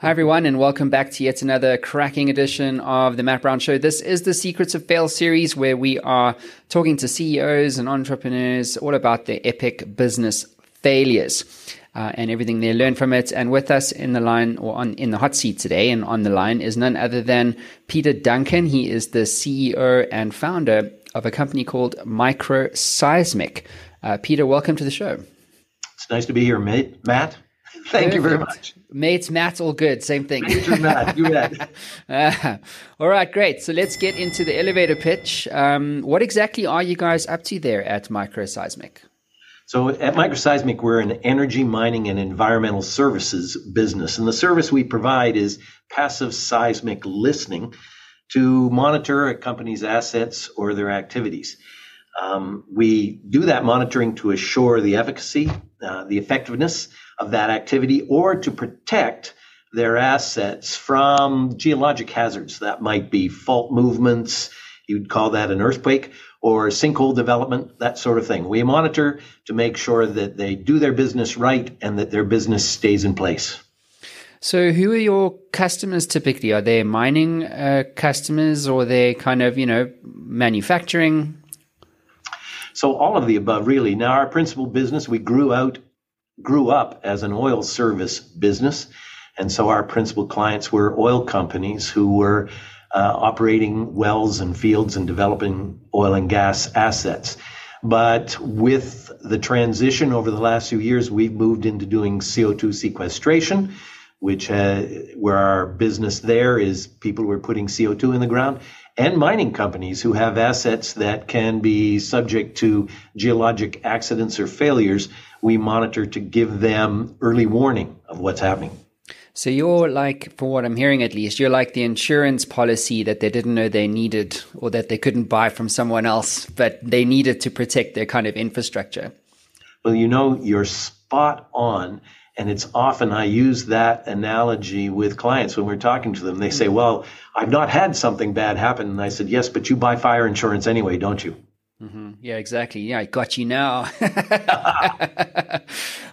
Hi, everyone, and welcome back to yet another cracking edition of the Matt Brown Show. This is the Secrets of Fail series where we are talking to CEOs and entrepreneurs all about their epic business failures. Uh, and everything they learn from it. And with us in the line or on in the hot seat today and on the line is none other than Peter Duncan. He is the CEO and founder of a company called Microseismic. Uh, Peter, welcome to the show. It's nice to be here, mate. Matt. Thank Perfect. you very much. Mates, Matt, all good. Same thing. Matt. You bet. uh, all right, great. So let's get into the elevator pitch. Um, what exactly are you guys up to there at Microseismic? So at Microseismic, we're an energy mining and environmental services business. And the service we provide is passive seismic listening to monitor a company's assets or their activities. Um, we do that monitoring to assure the efficacy, uh, the effectiveness of that activity, or to protect their assets from geologic hazards. That might be fault movements, you'd call that an earthquake, or sinkhole development, that sort of thing. We monitor to make sure that they do their business right and that their business stays in place. So, who are your customers typically? Are they mining uh, customers or are they kind of, you know, manufacturing? So all of the above, really. Now, our principal business, we grew out, grew up as an oil service business. And so our principal clients were oil companies who were uh, operating wells and fields and developing oil and gas assets. But with the transition over the last few years, we've moved into doing CO2 sequestration, which uh, where our business there is people who are putting CO2 in the ground and mining companies who have assets that can be subject to geologic accidents or failures, we monitor to give them early warning of what's happening. So you're like, for what I'm hearing at least, you're like the insurance policy that they didn't know they needed or that they couldn't buy from someone else, but they needed to protect their kind of infrastructure. Well, you know, you're spot on. And it's often I use that analogy with clients when we're talking to them. They say, Well, I've not had something bad happen. And I said, Yes, but you buy fire insurance anyway, don't you? Mm-hmm. Yeah, exactly. Yeah, I got you now.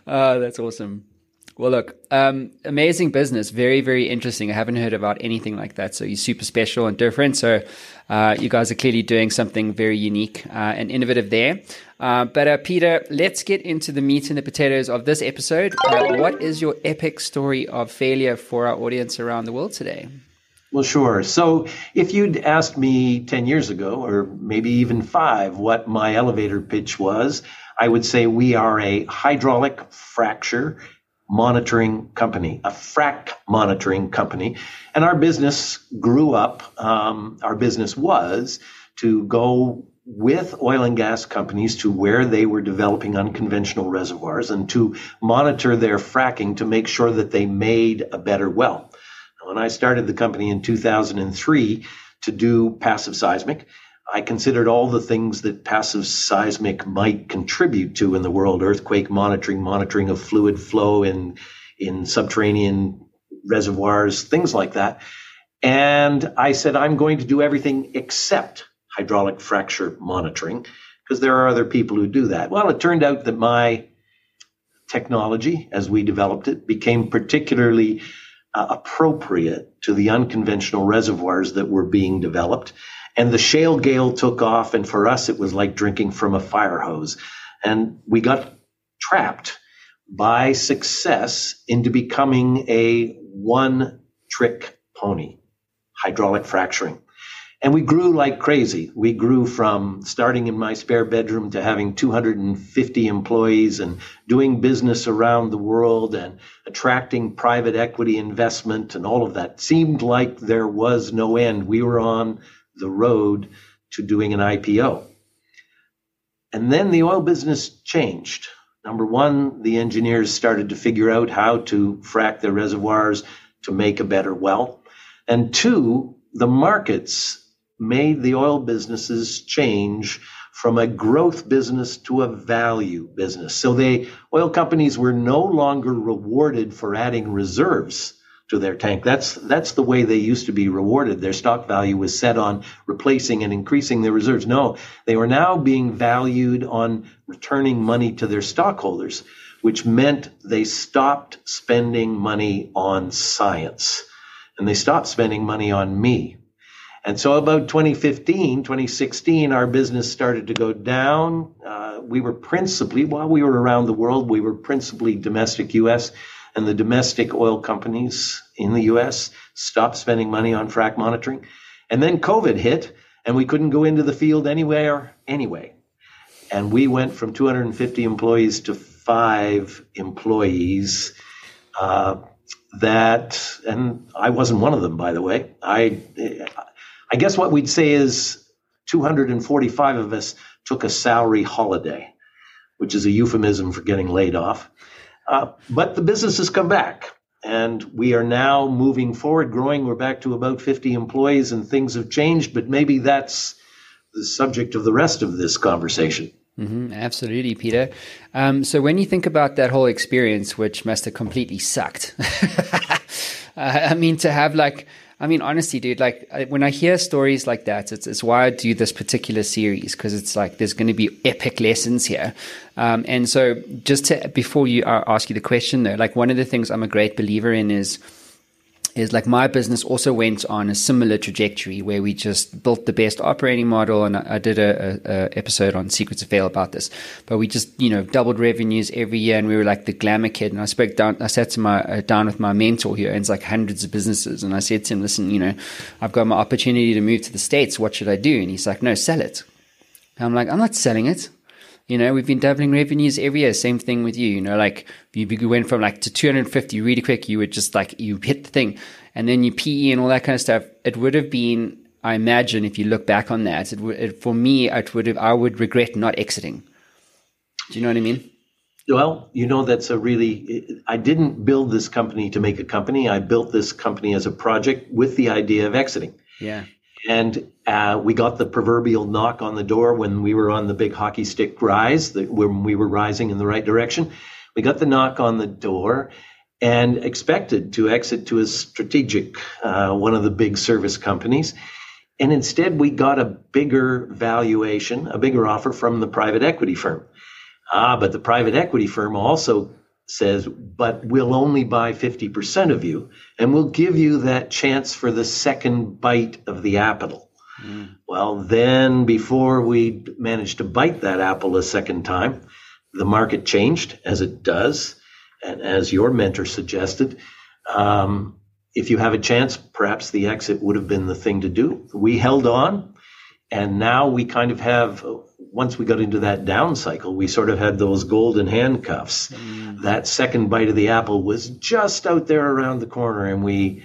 oh, that's awesome. Well, look, um, amazing business. Very, very interesting. I haven't heard about anything like that. So you're super special and different. So uh, you guys are clearly doing something very unique uh, and innovative there. Uh, but uh, Peter, let's get into the meat and the potatoes of this episode. Uh, what is your epic story of failure for our audience around the world today? Well, sure. So if you'd asked me 10 years ago, or maybe even five, what my elevator pitch was, I would say we are a hydraulic fracture monitoring company, a frac monitoring company. And our business grew up, um, our business was to go with oil and gas companies to where they were developing unconventional reservoirs and to monitor their fracking to make sure that they made a better well. When I started the company in 2003 to do passive seismic, I considered all the things that passive seismic might contribute to in the world earthquake monitoring, monitoring of fluid flow in, in subterranean reservoirs, things like that. And I said, I'm going to do everything except hydraulic fracture monitoring because there are other people who do that. Well, it turned out that my technology, as we developed it, became particularly uh, appropriate to the unconventional reservoirs that were being developed. And the shale gale took off, and for us, it was like drinking from a fire hose. And we got trapped by success into becoming a one trick pony, hydraulic fracturing. And we grew like crazy. We grew from starting in my spare bedroom to having 250 employees and doing business around the world and attracting private equity investment and all of that. Seemed like there was no end. We were on the road to doing an IPO. And then the oil business changed. Number one, the engineers started to figure out how to frack their reservoirs to make a better well. And two, the markets made the oil businesses change from a growth business to a value business. So they oil companies were no longer rewarded for adding reserves to their tank. That's that's the way they used to be rewarded. Their stock value was set on replacing and increasing their reserves. No, they were now being valued on returning money to their stockholders. which meant they stopped spending money on science and they stopped spending money on me. And so about 2015, 2016, our business started to go down. Uh, we were principally, while we were around the world, we were principally domestic US and the domestic oil companies in the US stopped spending money on frac monitoring. And then COVID hit and we couldn't go into the field anywhere anyway. And we went from 250 employees to five employees. Uh, that, and I wasn't one of them, by the way. I, I guess what we'd say is 245 of us took a salary holiday, which is a euphemism for getting laid off. Uh, but the business has come back and we are now moving forward, growing. We're back to about 50 employees and things have changed, but maybe that's the subject of the rest of this conversation. Mm-hmm, absolutely, Peter. Um, so when you think about that whole experience, which must have completely sucked, I mean, to have like, I mean, honestly, dude, like when I hear stories like that, it's, it's why I do this particular series because it's like there's going to be epic lessons here. Um, and so, just to before you uh, ask you the question, though, like one of the things I'm a great believer in is is like my business also went on a similar trajectory where we just built the best operating model and I, did a, a, episode on secrets of fail about this. But we just you know doubled revenues every year and we were like the glamour kid. And I spoke down I sat to my uh, down with my mentor here and it's like hundreds of businesses. And I said to him listen you know I've got my opportunity to move to the States. What should I do? And he's like no sell it. And I'm like I'm not selling it you know, we've been doubling revenues every year. Same thing with you. You know, like you went from like to 250 really quick. You would just like, you hit the thing and then you PE and all that kind of stuff. It would have been, I imagine, if you look back on that, it, it, for me, it would have, I would regret not exiting. Do you know what I mean? Well, you know, that's a really, I didn't build this company to make a company. I built this company as a project with the idea of exiting. Yeah. And uh, we got the proverbial knock on the door when we were on the big hockey stick rise, the, when we were rising in the right direction. We got the knock on the door and expected to exit to a strategic, uh, one of the big service companies. And instead, we got a bigger valuation, a bigger offer from the private equity firm. Ah, but the private equity firm also says, but we'll only buy 50% of you and we'll give you that chance for the second bite of the apple. Mm. Well, then before we managed to bite that apple a second time, the market changed as it does. And as your mentor suggested, um, if you have a chance, perhaps the exit would have been the thing to do. We held on, and now we kind of have once we got into that down cycle, we sort of had those golden handcuffs. Mm. That second bite of the apple was just out there around the corner, and we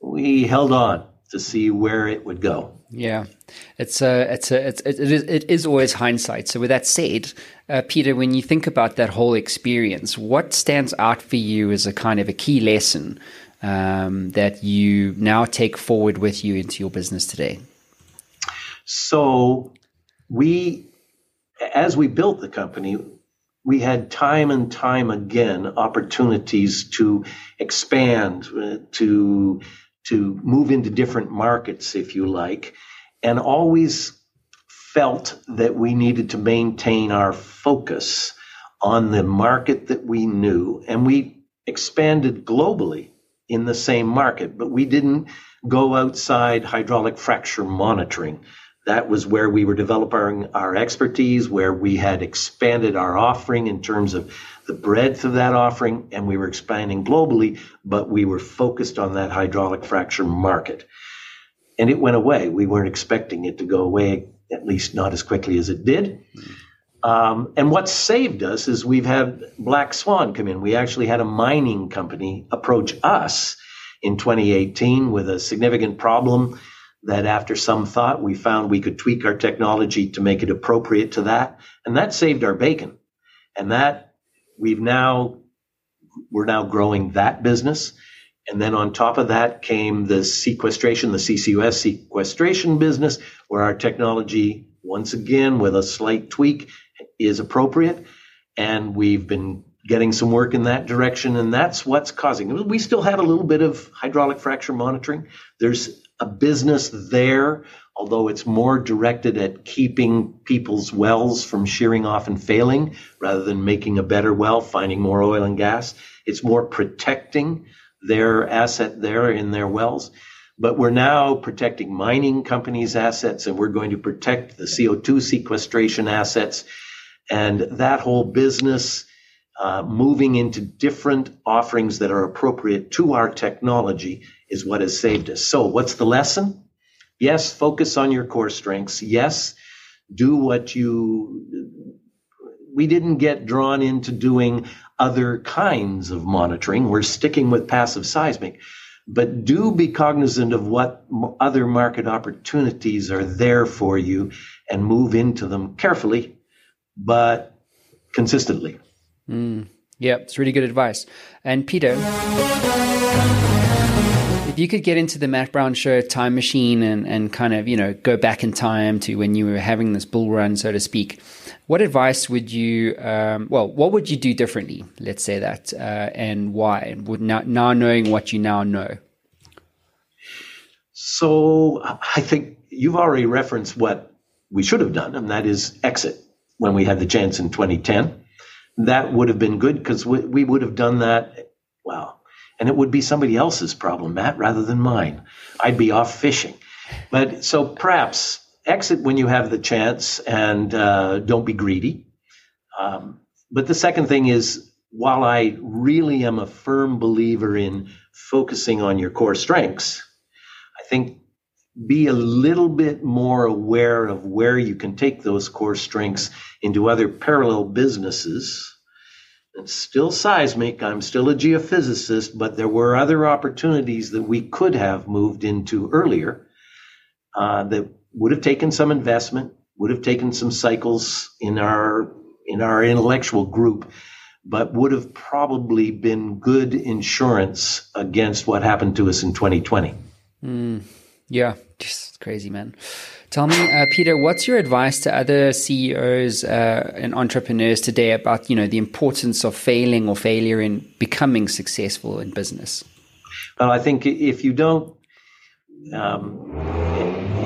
we held on to see where it would go. Yeah, it's a, it's a, it's, it is, it is always hindsight. So with that said, uh, Peter, when you think about that whole experience, what stands out for you as a kind of a key lesson um, that you now take forward with you into your business today? So we, as we built the company, we had time and time again opportunities to expand, uh, to to move into different markets, if you like, and always felt that we needed to maintain our focus on the market that we knew, and we expanded globally in the same market, but we didn't go outside hydraulic fracture monitoring that was where we were developing our expertise, where we had expanded our offering in terms of the breadth of that offering, and we were expanding globally, but we were focused on that hydraulic fracture market. And it went away. We weren't expecting it to go away, at least not as quickly as it did. Um, and what saved us is we've had Black Swan come in. We actually had a mining company approach us in 2018 with a significant problem that after some thought, we found we could tweak our technology to make it appropriate to that. And that saved our bacon. And that we've now, we're now growing that business. And then on top of that came the sequestration, the CCUS sequestration business, where our technology, once again, with a slight tweak, is appropriate. And we've been getting some work in that direction, and that's what's causing. it. We still have a little bit of hydraulic fracture monitoring. There's a business there, although it's more directed at keeping people's wells from shearing off and failing rather than making a better well, finding more oil and gas. It's more protecting their asset there in their wells. But we're now protecting mining companies' assets and we're going to protect the CO2 sequestration assets. And that whole business uh, moving into different offerings that are appropriate to our technology is what has saved us. So, what's the lesson? Yes, focus on your core strengths. Yes, do what you. We didn't get drawn into doing other kinds of monitoring. We're sticking with passive seismic. But do be cognizant of what other market opportunities are there for you and move into them carefully, but consistently. Mm, yeah, it's really good advice. And Peter, you could get into the Matt Brown show time machine and, and kind of, you know, go back in time to when you were having this bull run, so to speak, what advice would you, um, well, what would you do differently? Let's say that, uh, and why? Would now, now knowing what you now know. So I think you've already referenced what we should have done, and that is exit when we had the chance in 2010 that would have been good because we, we would have done that. Well, and it would be somebody else's problem, Matt, rather than mine. I'd be off fishing. But so perhaps exit when you have the chance and uh, don't be greedy. Um, but the second thing is, while I really am a firm believer in focusing on your core strengths, I think be a little bit more aware of where you can take those core strengths into other parallel businesses. Still seismic. I'm still a geophysicist, but there were other opportunities that we could have moved into earlier uh, that would have taken some investment, would have taken some cycles in our in our intellectual group, but would have probably been good insurance against what happened to us in 2020. Mm. Yeah, just crazy, man. Tell me, uh, Peter, what's your advice to other CEOs uh, and entrepreneurs today about you know the importance of failing or failure in becoming successful in business? Well, I think if you don't um,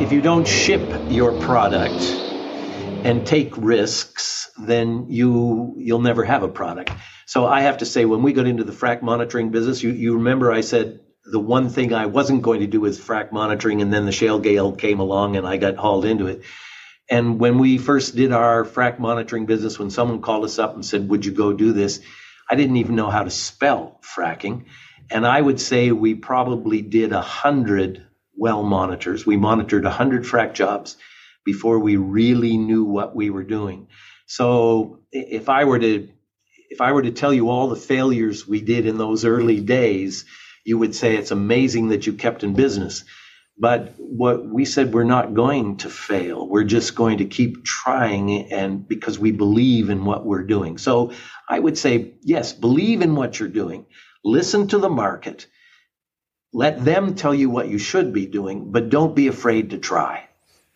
if you don't ship your product and take risks, then you you'll never have a product. So I have to say, when we got into the frac monitoring business, you, you remember I said the one thing I wasn't going to do was frac monitoring, and then the shale gale came along and I got hauled into it. And when we first did our frac monitoring business, when someone called us up and said, Would you go do this? I didn't even know how to spell fracking. And I would say we probably did a hundred well monitors. We monitored a hundred frac jobs before we really knew what we were doing. So if I were to if I were to tell you all the failures we did in those early days, you would say it's amazing that you kept in business. But what we said, we're not going to fail. We're just going to keep trying and because we believe in what we're doing. So I would say, yes, believe in what you're doing. Listen to the market. Let them tell you what you should be doing, but don't be afraid to try.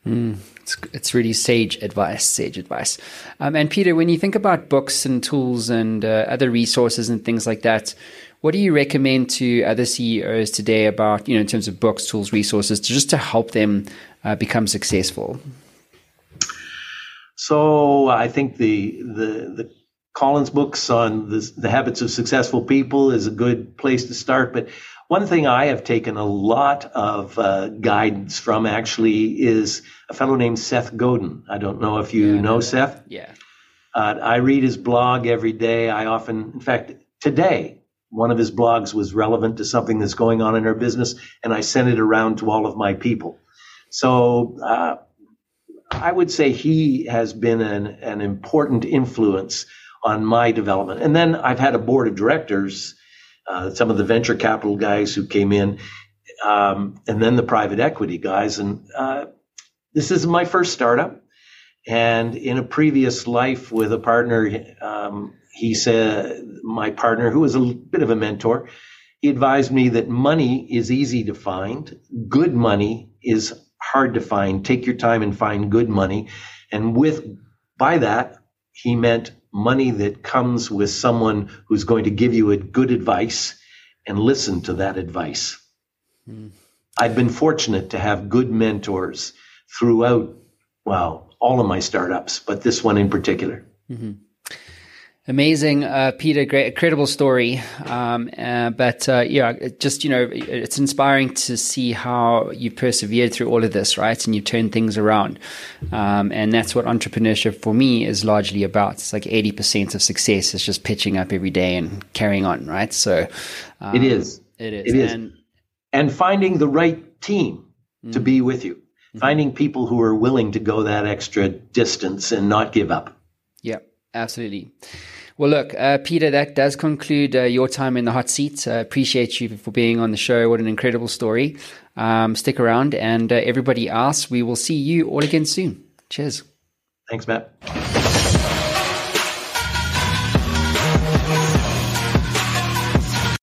Mm, it's, it's really sage advice, sage advice. Um, and Peter, when you think about books and tools and uh, other resources and things like that, what do you recommend to other CEOs today about, you know, in terms of books, tools, resources, to just to help them uh, become successful? So I think the the the Collins books on the, the habits of successful people is a good place to start. But one thing I have taken a lot of uh, guidance from actually is a fellow named Seth Godin. I don't know if you yeah, know Seth. Yeah. Uh, I read his blog every day. I often, in fact, today one of his blogs was relevant to something that's going on in our business, and I sent it around to all of my people. So uh, I would say he has been an, an important influence on my development. And then I've had a board of directors, uh, some of the venture capital guys who came in, um, and then the private equity guys. And uh, this is my first startup. And in a previous life with a partner, um, he said, my partner, who was a bit of a mentor, he advised me that money is easy to find. Good money is hard to find. Take your time and find good money. And with, by that, he meant money that comes with someone who's going to give you a good advice and listen to that advice. Mm. I've been fortunate to have good mentors throughout, well, all of my startups, but this one in particular. Mm-hmm. Amazing, uh, Peter. Great, incredible story. Um, uh, but uh, yeah, just you know, it's inspiring to see how you persevered through all of this, right? And you turned things around. Um, and that's what entrepreneurship for me is largely about. It's like eighty percent of success is just pitching up every day and carrying on, right? So um, it is. It is. It is. And, and finding the right team mm-hmm. to be with you, mm-hmm. finding people who are willing to go that extra distance and not give up. Absolutely. Well, look, uh, Peter, that does conclude uh, your time in the hot seat. Uh, appreciate you for being on the show. What an incredible story. Um, stick around, and uh, everybody else, we will see you all again soon. Cheers. Thanks, Matt.